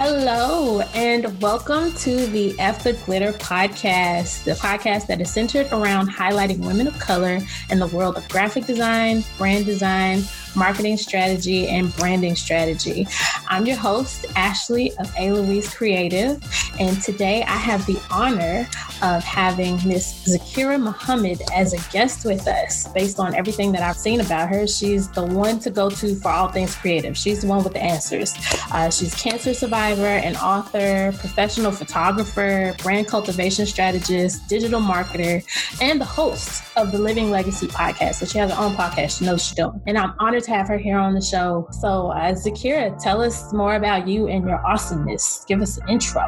Hello, and welcome to the F the Glitter podcast, the podcast that is centered around highlighting women of color in the world of graphic design, brand design, marketing strategy, and branding strategy. I'm your host, Ashley of A. Louise Creative, and today I have the honor of having Miss Zakira Muhammad as a guest with us. Based on everything that I've seen about her, she's the one to go to for all things creative. She's the one with the answers. Uh, she's cancer survivor, an author, professional photographer, brand cultivation strategist, digital marketer, and the host of the Living Legacy podcast. So she has her own podcast. No she knows she's. And I'm honored to have her here on the show. So, uh, Zakira, tell us more about you and your awesomeness. Give us an intro.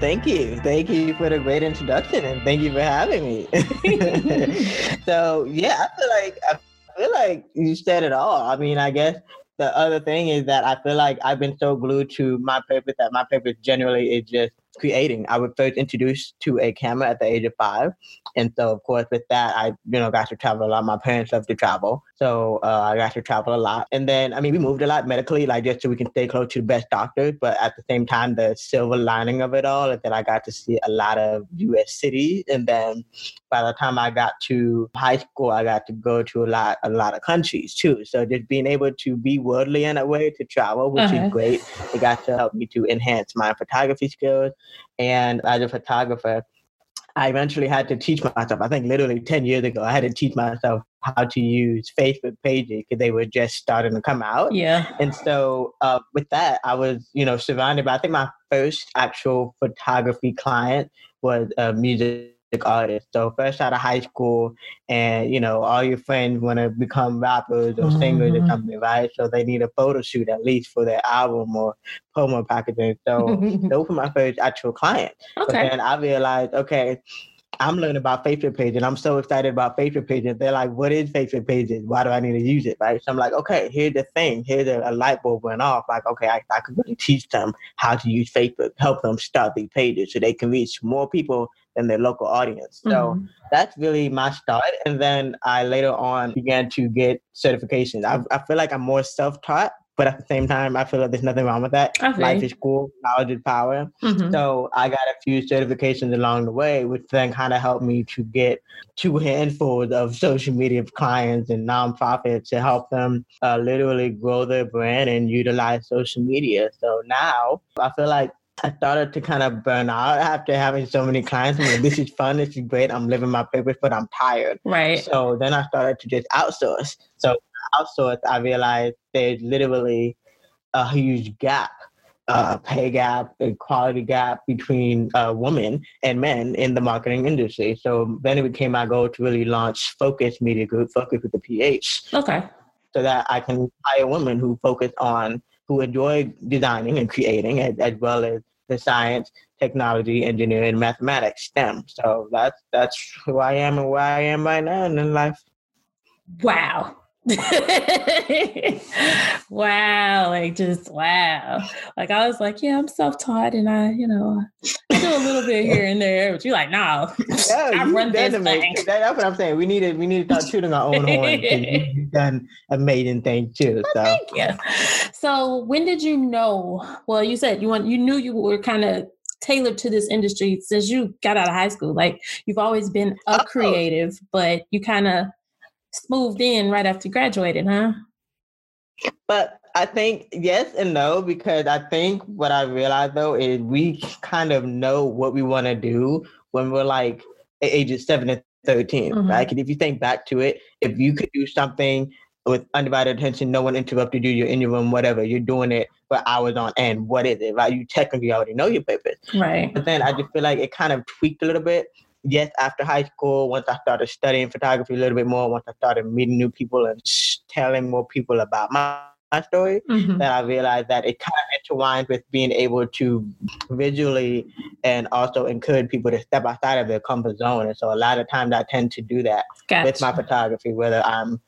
Thank you. Thank you for the great introduction and thank you for having me. so, yeah, I feel like I feel like you said it all. I mean, I guess the other thing is that I feel like I've been so glued to my purpose that my purpose generally is just creating. I was first introduced to a camera at the age of five. And so, of course, with that, I, you know, got to travel a lot. My parents love to travel. So uh, I got to travel a lot. And then, I mean, we moved a lot medically, like just so we can stay close to the best doctors. But at the same time, the silver lining of it all is that I got to see a lot of U.S. cities. And then by the time I got to high school, I got to go to a lot, a lot of countries too. So just being able to be worldly in a way to travel, which uh-huh. is great. It got to help me to enhance my photography skills. And as a photographer, I eventually had to teach myself. I think literally 10 years ago, I had to teach myself how to use Facebook pages because they were just starting to come out. Yeah. And so uh, with that, I was, you know, surrounded by, I think my first actual photography client was a music artist. So fresh out of high school, and you know, all your friends want to become rappers or singers mm-hmm. or something, right? So they need a photo shoot at least for their album or promo packaging. So those were my first actual clients. Okay. And I realized, okay, I'm learning about Facebook pages and I'm so excited about Facebook pages. They're like, what is Facebook pages? Why do I need to use it? Right. So I'm like, okay, here's the thing. Here's a, a light bulb went off. Like, okay, I, I could really teach them how to use Facebook, help them start these pages so they can reach more people than their local audience. So mm-hmm. that's really my start. And then I later on began to get certifications. I, I feel like I'm more self taught but at the same time, I feel like there's nothing wrong with that. Okay. Life is cool, knowledge is power. Mm-hmm. So I got a few certifications along the way, which then kind of helped me to get two handfuls of social media clients and nonprofits to help them uh, literally grow their brand and utilize social media. So now I feel like I started to kind of burn out after having so many clients. I'm like, this is fun, this is great. I'm living my purpose, but I'm tired. Right. So then I started to just outsource. So outsource, I realized there's literally a huge gap, uh, pay gap, a quality gap between uh, women and men in the marketing industry. So then it became my goal to really launch Phocus Media Group, Focus with the PH. Okay. So that I can hire women who focus on, who enjoy designing and creating, as, as well as the science, technology, engineering, mathematics, STEM. So that's that's who I am and where I am right now in life. Wow. wow, like just wow. Like I was like, yeah, I'm self-taught and I, you know, I do a little bit here and there, but you're like, no, yeah, I run this thing. That, that's what I'm saying. We need to we need to start shooting our own horn. You've done amazing things too. So well, thank you. So when did you know? Well, you said you want you knew you were kind of tailored to this industry since you got out of high school. Like you've always been a oh. creative, but you kind of smoothed in right after you graduated, huh? But I think yes and no, because I think what I realized though is we kind of know what we want to do when we're like ages seven and 13, mm-hmm. right? And if you think back to it, if you could do something with undivided attention, no one interrupted you, you're in your room, whatever, you're doing it for hours on end. What is it, right? You technically already know your purpose. Right. But then I just feel like it kind of tweaked a little bit yes, after high school, once I started studying photography a little bit more, once I started meeting new people and telling more people about my, my story, mm-hmm. that I realized that it kind of intertwined with being able to visually and also encourage people to step outside of their comfort zone. And so a lot of times I tend to do that gotcha. with my photography, whether I'm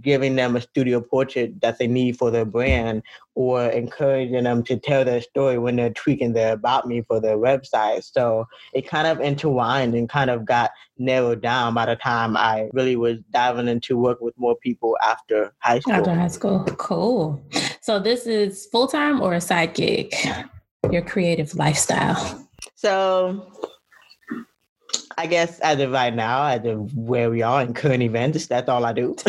giving them a studio portrait that they need for their brand or encouraging them to tell their story when they're tweaking their about me for their website. So it kind of intertwined and kind of got narrowed down by the time I really was diving into work with more people after high school. After high school. Cool. So this is full time or a side gig? Your creative lifestyle. So I guess as of right now, as of where we are in current events, that's all I do.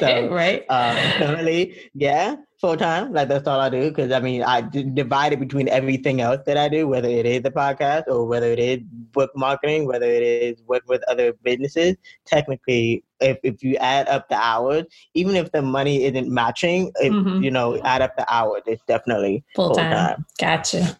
so, right. Uh, currently, yeah, full time. Like that's all I do. Because I mean, I d- divide it between everything else that I do, whether it is the podcast or whether it is book marketing, whether it is work with other businesses. Technically, if, if you add up the hours, even if the money isn't matching, if mm-hmm. you know, add up the hours, it's definitely full time. Gotcha.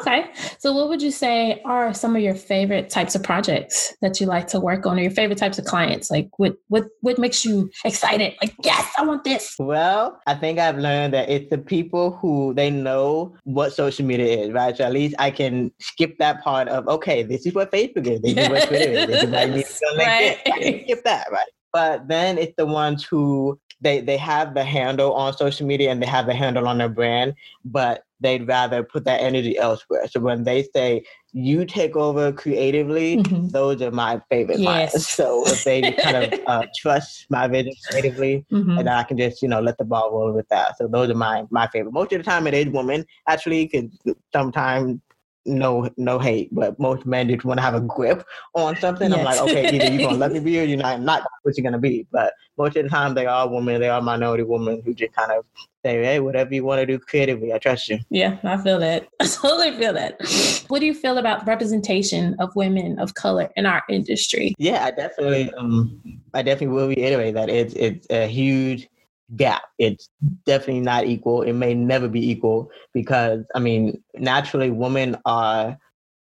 Okay. So what would you say are some of your favorite types of projects that you like to work on or your favorite types of clients? Like what what what makes you excited? Like, yes, I want this. Well, I think I've learned that it's the people who they know what social media is, right? So at least I can skip that part of okay, this is what Facebook is, this is what Twitter is, this is what you on LinkedIn. Right. I can skip that, right? But then it's the ones who they they have the handle on social media and they have the handle on their brand, but they'd rather put that energy elsewhere. So when they say you take over creatively, mm-hmm. those are my favorite yes. clients. So if they kind of uh, trust my vision creatively, mm-hmm. and I can just you know let the ball roll with that. So those are my my favorite. Most of the time it is women actually, because sometimes no no hate, but most men just want to have a grip on something. Yes. I'm like, okay, either you're gonna let me be or you're not not what you're gonna be. But most of the time they are women, they are minority women who just kind of say, Hey, whatever you want to do creatively, I trust you. Yeah, I feel that. I totally feel that. What do you feel about representation of women of color in our industry? Yeah, I definitely um I definitely will reiterate that it's it's a huge gap. It's definitely not equal. It may never be equal because, I mean, naturally, women are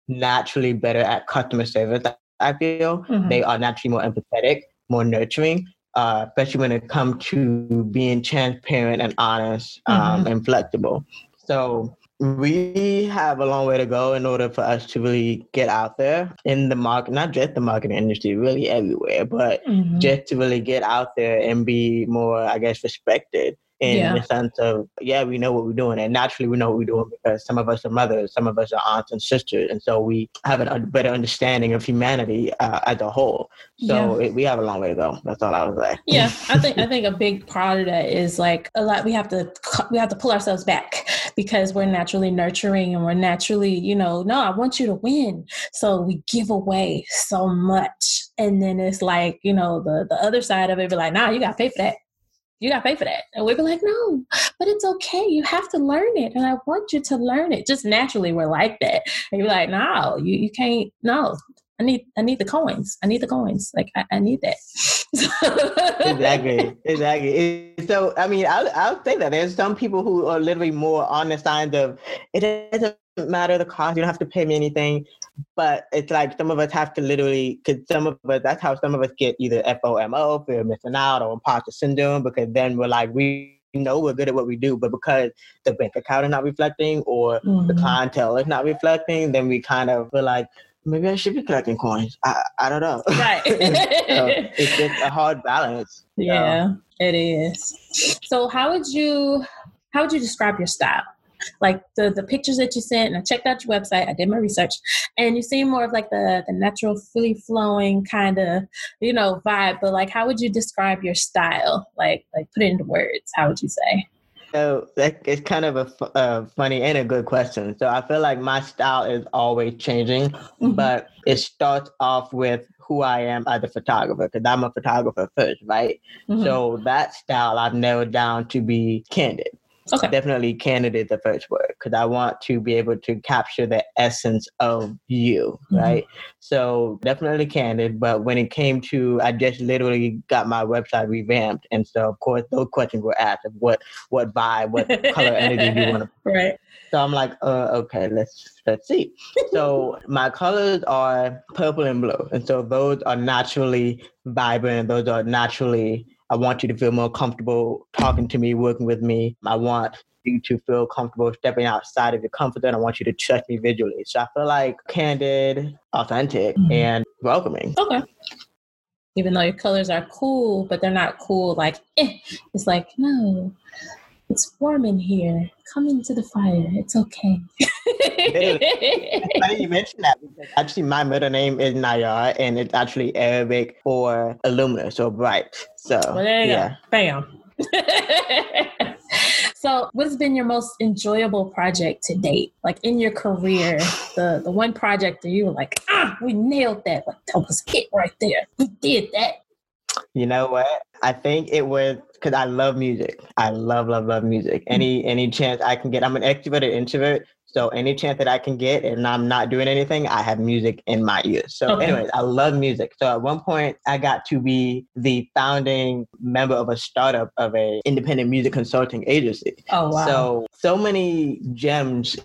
naturally better at customer service. I feel mm-hmm. they are naturally more empathetic, more nurturing, uh, especially when it comes to being transparent and honest um, mm-hmm. and flexible. So we have a long way to go in order for us to really get out there in the market, not just the marketing industry, really everywhere, but mm-hmm. just to really get out there and be more, I guess, respected in yeah. the sense of yeah we know what we're doing and naturally we know what we're doing because some of us are mothers some of us are aunts and sisters and so we have a better understanding of humanity uh, as a whole. So yeah. it, we have a long way to go. That's all i was like yeah i think i think a big part of that is like a lot we have to we have to pull ourselves back because we're naturally nurturing and we're naturally you know no i want you to win. So we give away so much and then it's like you know the the other side of it be like nah you gotta pay for that you got to pay for that. And we'd be like, no, but it's okay. You have to learn it. And I want you to learn it. Just naturally, we're like that. And you're like, no, you, you can't, no. I need I need the coins. I need the coins. Like I, I need that. exactly. Exactly. So I mean, I'll I'll say that there's some people who are literally more on the side of it doesn't matter the cost. You don't have to pay me anything. But it's like some of us have to literally, because some of us, that's how some of us get either FOMO, fear of missing out, or imposter syndrome, because then we're like, we know we're good at what we do, but because the bank account is not reflecting or mm-hmm. the clientele is not reflecting, then we kind of feel like, maybe I should be collecting coins. I, I don't know. Right. so it's just a hard balance. Yeah, it is. So how would you how would you describe your style? Like the the pictures that you sent and I checked out your website, I did my research, and you seem more of like the the natural, free flowing kind of you know vibe. But like, how would you describe your style? Like like put it into words. How would you say? So that it's kind of a, a funny and a good question. So I feel like my style is always changing, mm-hmm. but it starts off with who I am as a photographer because I'm a photographer first, right? Mm-hmm. So that style I've narrowed down to be candid. Okay. Definitely candid the first word because I want to be able to capture the essence of you, mm-hmm. right? So definitely candid. But when it came to, I just literally got my website revamped, and so of course those questions were asked of what what vibe, what color energy do you want to. Right. So I'm like, uh, okay, let's let's see. so my colors are purple and blue, and so those are naturally vibrant. Those are naturally I want you to feel more comfortable talking to me, working with me. I want you to feel comfortable stepping outside of your comfort zone. I want you to trust me visually. So I feel like candid, authentic, mm-hmm. and welcoming. Okay. even though your colors are cool, but they're not cool like eh. It's like, no, it's warm in here. Come into the fire. It's okay. funny you mentioned that because actually my middle name is Nayar and it's actually Arabic for luminous or bright. So well, there you yeah. go. Bam. so, what's been your most enjoyable project to date? Like in your career, the the one project that you were like, ah, we nailed that. Like that was it right there. We did that. You know what? I think it was because I love music. I love, love, love music. Mm. Any any chance I can get. I'm an extroverted introvert, so any chance that I can get and I'm not doing anything, I have music in my ears. So okay. anyways, I love music. So at one point I got to be the founding member of a startup of a independent music consulting agency. Oh wow. So so many gems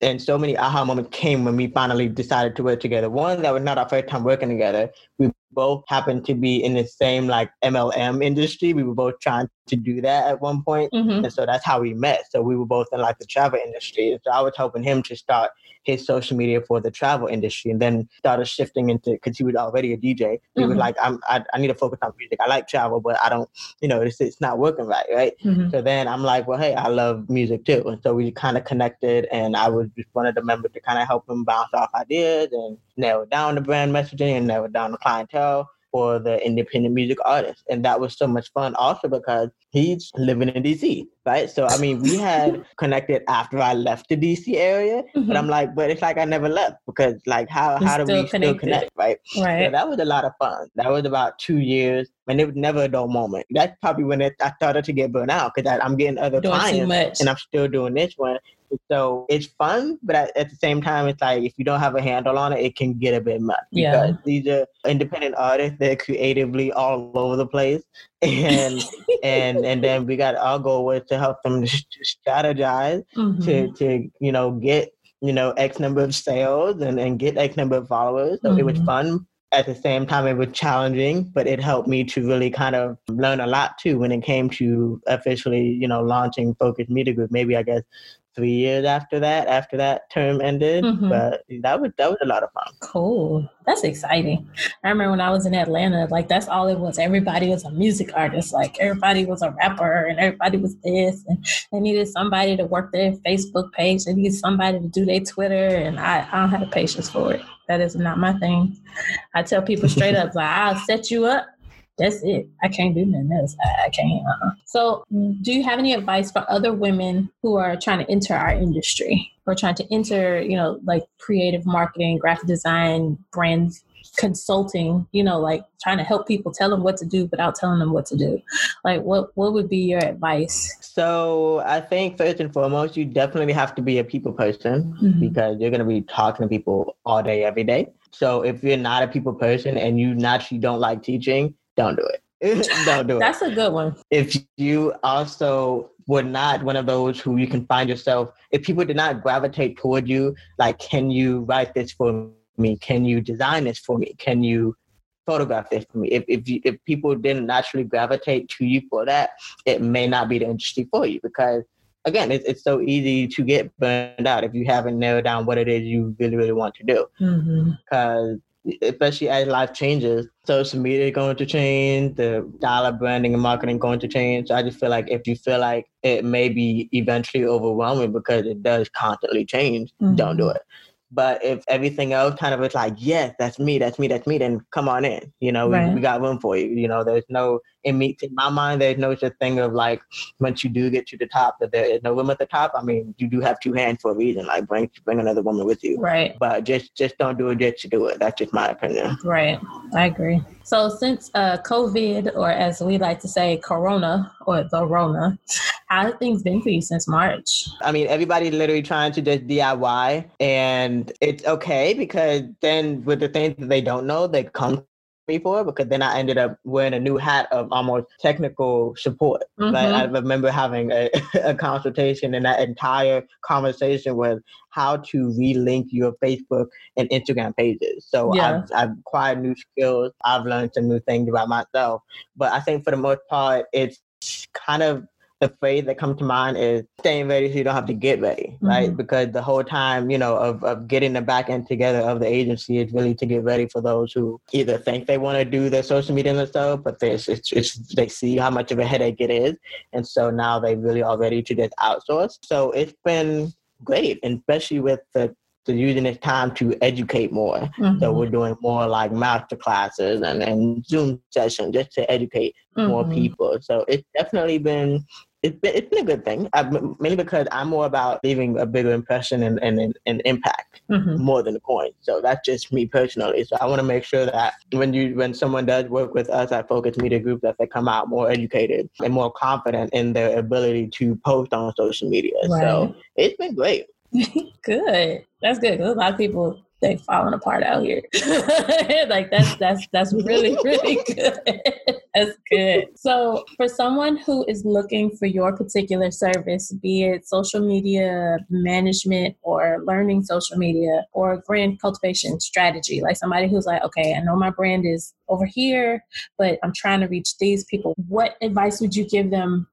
and so many aha moments came when we finally decided to work together. One, that was not our first time working together. We both happened to be in the same like MLM industry. We were both trying to do that at one point. Mm-hmm. And so that's how we met. So we were both in like the travel industry. So I was helping him to start his social media for the travel industry and then started shifting into because he was already a DJ. He mm-hmm. was like, I'm I, I, need to focus on music. I like travel, but I don't, you know, it's it's not working right, right? Mm-hmm. So then I'm like, well, hey, I love music too. And so we kind of connected and I was just one of the members to kind of help him bounce off ideas and narrow down the brand messaging and narrow down the clientele for the independent music artist. And that was so much fun also because he's living in DC, right? So, I mean, we had connected after I left the DC area, mm-hmm. but I'm like, but it's like I never left because, like, how, how do we connected. still connect, right? Right. So that was a lot of fun. That was about two years, and it was never a dull moment. That's probably when it, I started to get burnt out because I'm getting other doing clients and I'm still doing this one. So it's fun, but at, at, the same time, it's like if you don't have a handle on it, it can get a bit much. Yeah. Because these are independent artists; they're creatively all over the place, and and and then we got our goal was to help them strategize mm-hmm. to to you know get you know X number of sales and and get X number of followers. So mm-hmm. it was mm-hmm. fun. At the same time, it was challenging, but it helped me to really kind of learn a lot too when it came to officially, you know, launching Phocus Media Group. Maybe I guess three years after that, after that term ended. Mm-hmm. But that was that was a lot of fun. Cool. That's exciting. I remember when I was in Atlanta, like that's all it was. Everybody was a music artist. Like everybody was a rapper and everybody was this. And they needed somebody to work their Facebook page. They needed somebody to do their Twitter. And I, I don't have the patience for it. That is not my thing. I tell people straight up, like, I'll set you up that's it. I can't do nothing else. I, I can't. Uh-uh. So, do you have any advice for other women who are trying to enter our industry or trying to enter, you know, like creative marketing, graphic design, brand consulting, you know, like trying to help people tell them what to do without telling them what to do. Like what what would be your advice? So I think first and foremost, you definitely have to be a people person mm-hmm. because you're gonna be talking to people all day, every day. So if you're not a people person and you naturally don't like teaching, don't do it. don't do it. That's a good one. If you also were not one of those who you can find yourself, if people did not gravitate toward you, like, can you write this for me? Can you design this for me? Can you photograph this for me? If if, you, if people didn't naturally gravitate to you for that, it may not be the industry for you because again, it's, it's so easy to get burned out if you haven't narrowed down what it is you really, really want to do. Mm-hmm. Especially as life changes, social media going to change, the dollar branding and marketing going to change. So I just feel like if you feel like it may be eventually overwhelming because it does constantly change, mm-hmm. don't do it. But if everything else kind of is like, yes, that's me, that's me, that's me, then come on in. You know, right. we, we got room for you. You know, there's no in me in my mind, there's no such thing of like once you do get to the top that there is no room at the top. I mean, you do have two hands for a reason. Like bring bring another woman with you. Right. But just just don't do it just to do it. That's just my opinion. Right. I agree. So since uh, COVID, or as we like to say, Corona or the Rona, how have things been for you since March? I mean, everybody literally trying to just DIY, and it's okay because then with the things that they don't know, they come before because then I ended up wearing a new hat of almost technical support. Mm-hmm. Like I remember having a, a consultation and that entire conversation was how to relink your Facebook and Instagram pages. So yeah. I've, I've acquired new skills. I've learned some new things about myself. But I think for the most part, it's kind of the phrase that comes to mind is staying ready so you don't have to get ready, mm-hmm. right? Because the whole time, you know, of, of getting the back end together of the agency is really to get ready for those who either think they want to do their social media and stuff, but they, it's, it's, they see how much of a headache it is. And so now they really are ready to just outsource. So it's been great, and especially with the to using this time to educate more. Mm-hmm. So we're doing more like master classes and, and Zoom sessions just to educate mm-hmm. more people. So it's definitely been it's been, it's been a good thing, I, mainly because I'm more about leaving a bigger impression and, and, and impact mm-hmm. more than the point. So that's just me personally. So I want to make sure that when you when someone does work with us at Phocus Media Group, that they come out more educated and more confident in their ability to post on social media. Right. So it's been great. good. That's good. Cause a lot of people they falling apart out here. like that's that's that's really really good. that's good. So for someone who is looking for your particular service, be it social media management or learning social media or brand cultivation strategy, like somebody who's like, okay, I know my brand is over here, but I'm trying to reach these people. What advice would you give them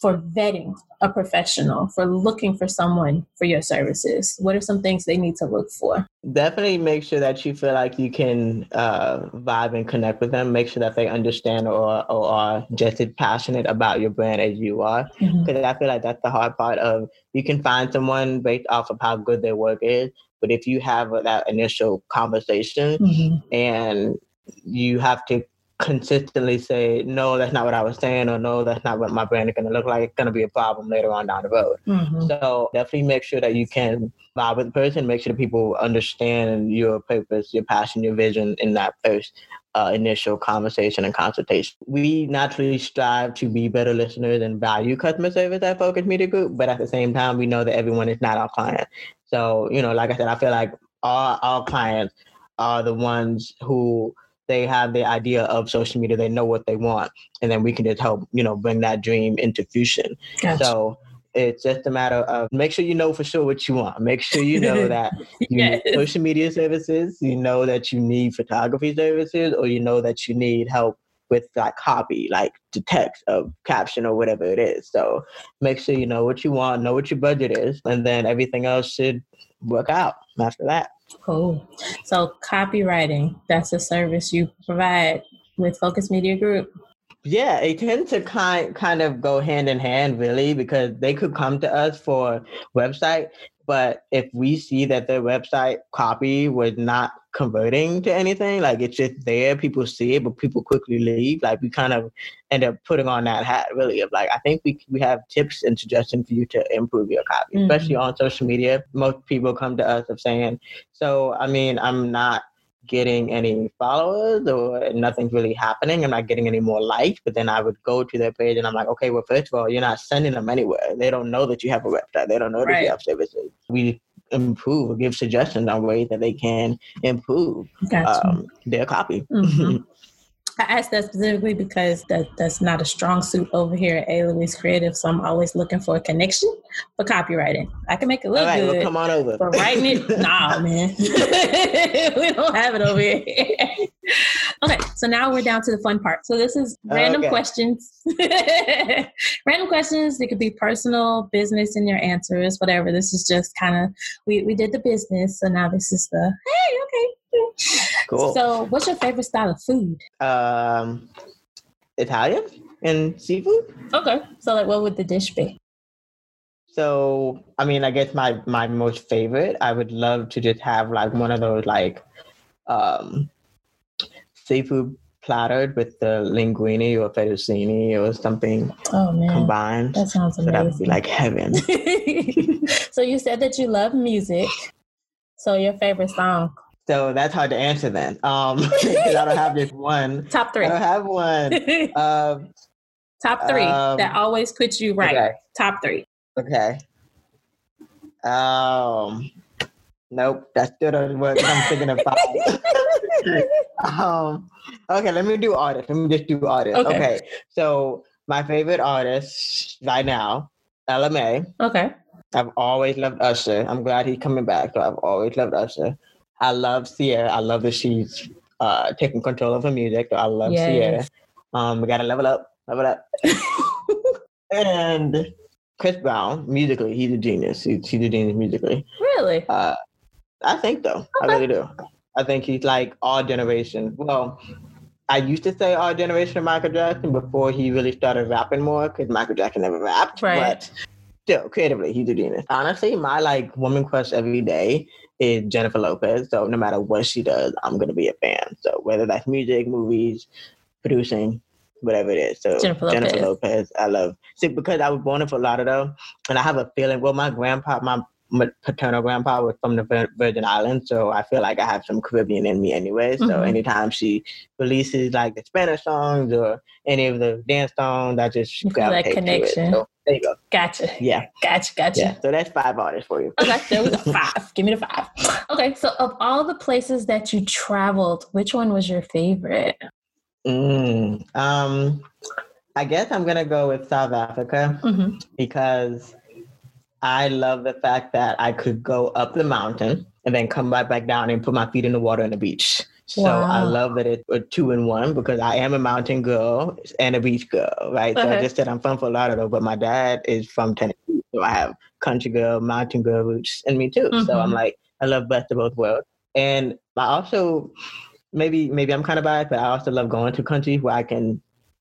for vetting a professional, for looking for someone for your services? What are some things they need to look for? Definitely make sure that you feel like you can uh, vibe and connect with them. Make sure that they understand or, or are just as passionate about your brand as you are. Because mm-hmm. I feel like that's the hard part of you can find someone based off of how good their work is. But if you have that initial conversation mm-hmm. and you have to consistently say, no, that's not what I was saying, or no, that's not what my brand is going to look like, it's going to be a problem later on down the road. Mm-hmm. So definitely make sure that you can vibe with the person, make sure that people understand your purpose, your passion, your vision in that first uh, initial conversation and consultation. We naturally strive to be better listeners and value customer service at Phocus Media Group, but at the same time, we know that everyone is not our client. So, you know, like I said, I feel like all our clients are the ones who they have the idea of social media, they know what they want, and then we can just help, you know, bring that dream into fruition. Gotcha. So it's just a matter of make sure you know for sure what you want. Make sure you know that you yes. need social media services, you know that you need photography services, or you know that you need help with like copy, like the text of caption or whatever it is. So make sure you know what you want, know what your budget is, and then everything else should work out after that. Cool. So copywriting, that's a service you provide with Phocus Media Group. Yeah, it tends to kind kind of go hand in hand really because they could come to us for website but if we see that their website copy was not converting to anything, like it's just there, people see it, but people quickly leave. Like we kind of end up putting on that hat really of like I think we we have tips and suggestions for you to improve your copy, mm-hmm. especially on social media. Most people come to us of saying, so I mean, I'm not getting any followers or nothing's really happening. I'm not getting any more likes. But then I would go to their page and I'm like, okay, well, first of all, you're not sending them anywhere. They don't know that you have a website. They don't know right. that you have services. We improve or give suggestions on ways that they can improve gotcha. um, their copy. Mm-hmm. I asked that specifically because that that's not a strong suit over here at A. Louise Creative, so I'm always looking for a connection for copywriting. I can make it look good. Well, come on over. But writing it, nah, man, we don't have it over here. okay, so now we're down to the fun part. So this is random okay. questions. random questions. It could be personal, business, in your answers, whatever. This is just kind of we we did the business, so now this is the hey, okay Cool. So, what's your favorite style of food? Um, Italian and seafood. Okay. So, like, what would the dish be? So, I mean, I guess my my most favorite. I would love to just have like one of those like um, seafood plattered with the linguine or fettuccine or something oh, man. combined. That sounds amazing. So that would be like heaven. so you said that you love music. So your favorite song? So that's hard to answer then. Um, because I don't have just one. Top three. I don't have one. um, Top three um, that always puts you right. Okay. Top three. Okay. Um. Nope, that's still not what I'm thinking about. um. Okay, let me do artists. Let me just do artists. Okay. okay. So my favorite artist right now, Mai. Okay. I've always loved Usher. I'm glad he's coming back. So I've always loved Usher. I love Ciara. I love that she's uh, taking control of her music. I love yes. Ciara. Um, we gotta level up, level up. And Chris Brown, musically, he's a genius. He's, he's a genius musically. Really? Uh, I think though. I really do. I think he's like our generation. Well, I used to say our generation of Michael Jackson before he really started rapping more because Michael Jackson never rapped. Right. But still, creatively, he's a genius. Honestly, my like woman crush every day is Jennifer Lopez. So no matter what she does, I'm gonna be a fan. So whether that's music, movies, producing, whatever it is. So Jennifer Lopez. Lopez, I love. See, because I was born in Fort Lauderdale, and I have a feeling. Well, my grandpa, my paternal grandpa was from the Virgin Islands, so I feel like I have some Caribbean in me anyway. So Mhm. anytime she releases like the Spanish songs or any of the dance songs, I just that gravitate to it. connection. So there you go. Gotcha. Yeah, Gotcha. Gotcha. yeah. So that's five artists for you. Okay, there we go. Five. Give me the five. Okay, so of all the places that you traveled, which one was your favorite? Mm, um, I guess I'm gonna go with South Africa. Mm-hmm. because I love the fact that I could go up the mountain and then come right back down and put my feet in the water on the beach. So I love that it's a two in one because I am a mountain girl and a beach girl, right? So I just said I'm from Fort Lauderdale, but my dad is from Tennessee. So I have country girl, mountain girl roots in me too. So I'm Mhm. like, I love best of both worlds. And I also, maybe maybe I'm kind of biased, but I also love going to countries where I can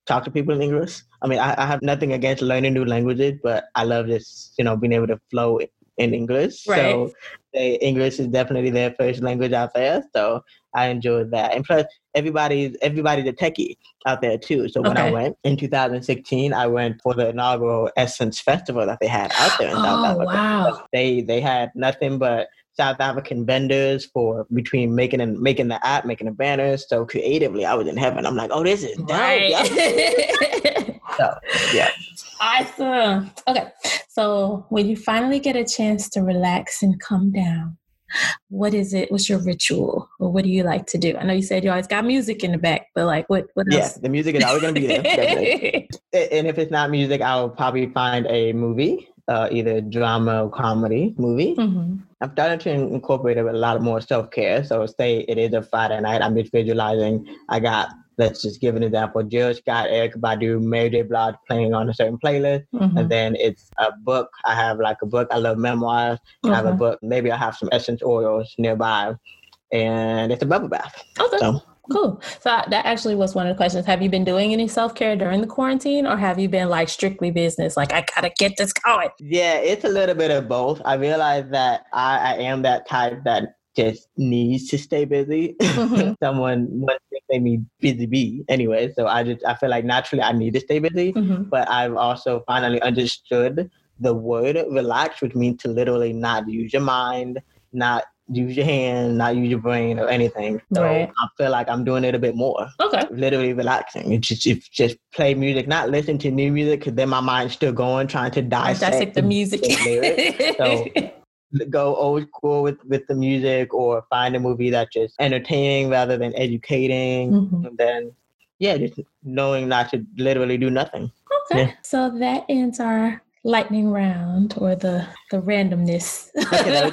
talk to people in English. I mean, I, I have nothing against learning new languages, but I love just you know being able to flow in English. Right. So they, English is definitely their first language out there. So I enjoyed that, and plus everybody's everybody's a techie out there too. So when I went in 2016, I went for the inaugural Essence Festival that they had out there in South Oh Africa wow! they they had nothing but South African vendors for between making and making the app, making the banners. So creatively, I was in heaven. I'm like, oh, this is dope. Right. yeah. So, yeah. awesome. Okay, so when you finally get a chance to relax and come down, what is it? What's your ritual, or what do you like to do? I know you said you always got music in the back, but like, what? What Yeah, the music is always gonna be there. And if it's not music, I'll probably find a movie, uh, either drama or comedy movie. Mhm. I'm starting to incorporate a lot more self care. So say it is a Friday night, I'm just visualizing. I got let's just give an example: Jill Scott, Erykah Badu, Mary J. Blige playing on a certain playlist. Mhm. and then it's a book. I have like a book. I love memoirs. I have a book. Maybe I have some essence oils nearby, and it's a bubble bath. Okay. So Cool. So that actually was one of the questions. Have you been doing any self care during the quarantine, or have you been like strictly business? Like I gotta get this going. yeah, it's a little bit of both. I realize that I, I am that type that just needs to stay busy. Mhm. Someone once they made me busy bee anyway, so I just I feel like naturally I need to stay busy. Mhm. But I've also finally understood the word relax, which means to literally not use your mind, not use your hand, not use your brain or anything. So Right. I feel like I'm doing it a bit more. Okay. Literally relaxing. It's just it's just play music, not listen to new music because then my mind's still going, trying to dissect, Dissect the music. lyrics. So go old school with, with the music or find a movie that's just entertaining rather than educating. Mhm. And then yeah, just knowing not to literally do nothing. Okay. Yeah. So that ends our lightning round or the the randomness. Okay,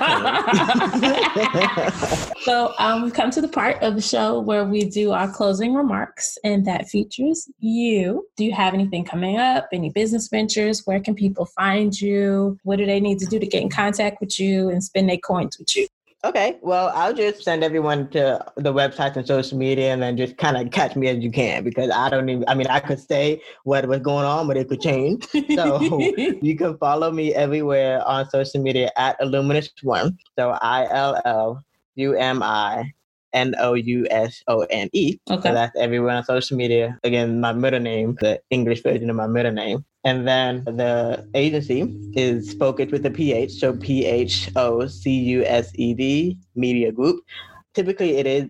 so um, we've come to the part of the show where we do our closing remarks, and that features you. Do you have anything coming up? Any business ventures? Where can people find you? What do they need to do to get in contact with you and spend their coins with you? Okay, well, I'll just send everyone to the websites and social media and then just kind of catch me as you can because I don't even, I mean, I could say what was going on, but it could change. So you can follow me everywhere on social media at Illuminous One. So I L L U M I N O U S O N E. okay. So that's everywhere on social media. Again, my middle name, the English version of my middle name. And then the agency is Focused with a PH, so P H O C U S E D Media Group. Typically, it is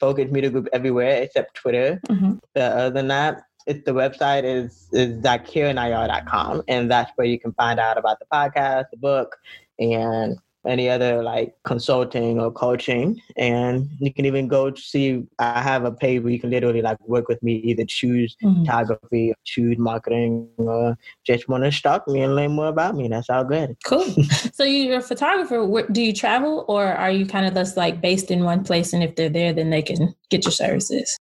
Phocused Media Group everywhere except Twitter. Mhm. Uh, other than that, it's the website is is zakiranayar.com, and that's where you can find out about the podcast, the book, and any other like consulting or coaching. And you can even go see. I have a page where you can literally like work with me, either choose Mhm. photography, choose marketing, or just want to stalk me and learn more about me. That's all good. Cool. so you're a photographer. Do you travel, or are you kind of just like based in one place? And if they're there, then they can get your services.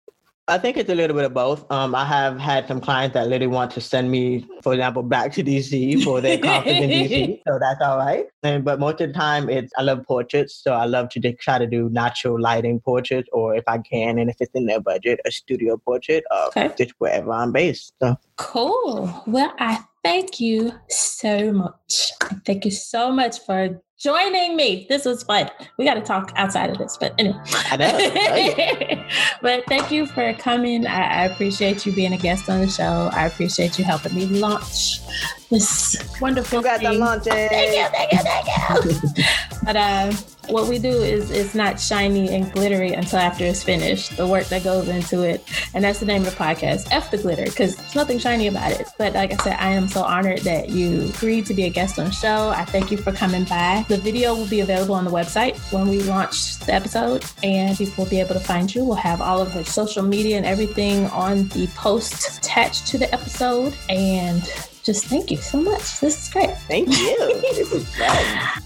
I think it's a little bit of both. Um, I have had some clients that literally want to send me, for example, back to DC for their conference in DC, so that's all right. And but most of the time, it's I love portraits, so I love to just try to do natural lighting portraits, or if I can, and if it's in their budget, a studio portrait of okay. just wherever I'm based. So cool. Well, I thank you so much. Thank you so much for joining me. This was fun. We got to talk outside of this, but anyway. I know. but thank you for coming. I, I, appreciate you being a guest on the show. I appreciate you helping me launch this wonderful. You got thing. the launch. Thank you, thank you, thank you. but uh, what we do is it's not shiny and glittery until after it's finished. The work that goes into it, and that's the name of the podcast, F the glitter, because there's nothing shiny about it. But like I said, I am so honored that you agreed to be a guest on the show. I thank you for coming by. The video will be available on the website when we launch the episode, and people will be able to find you. We'll have all of the social media and everything on the post attached to the episode. And just thank you so much. This is great. Thank you. this is fun.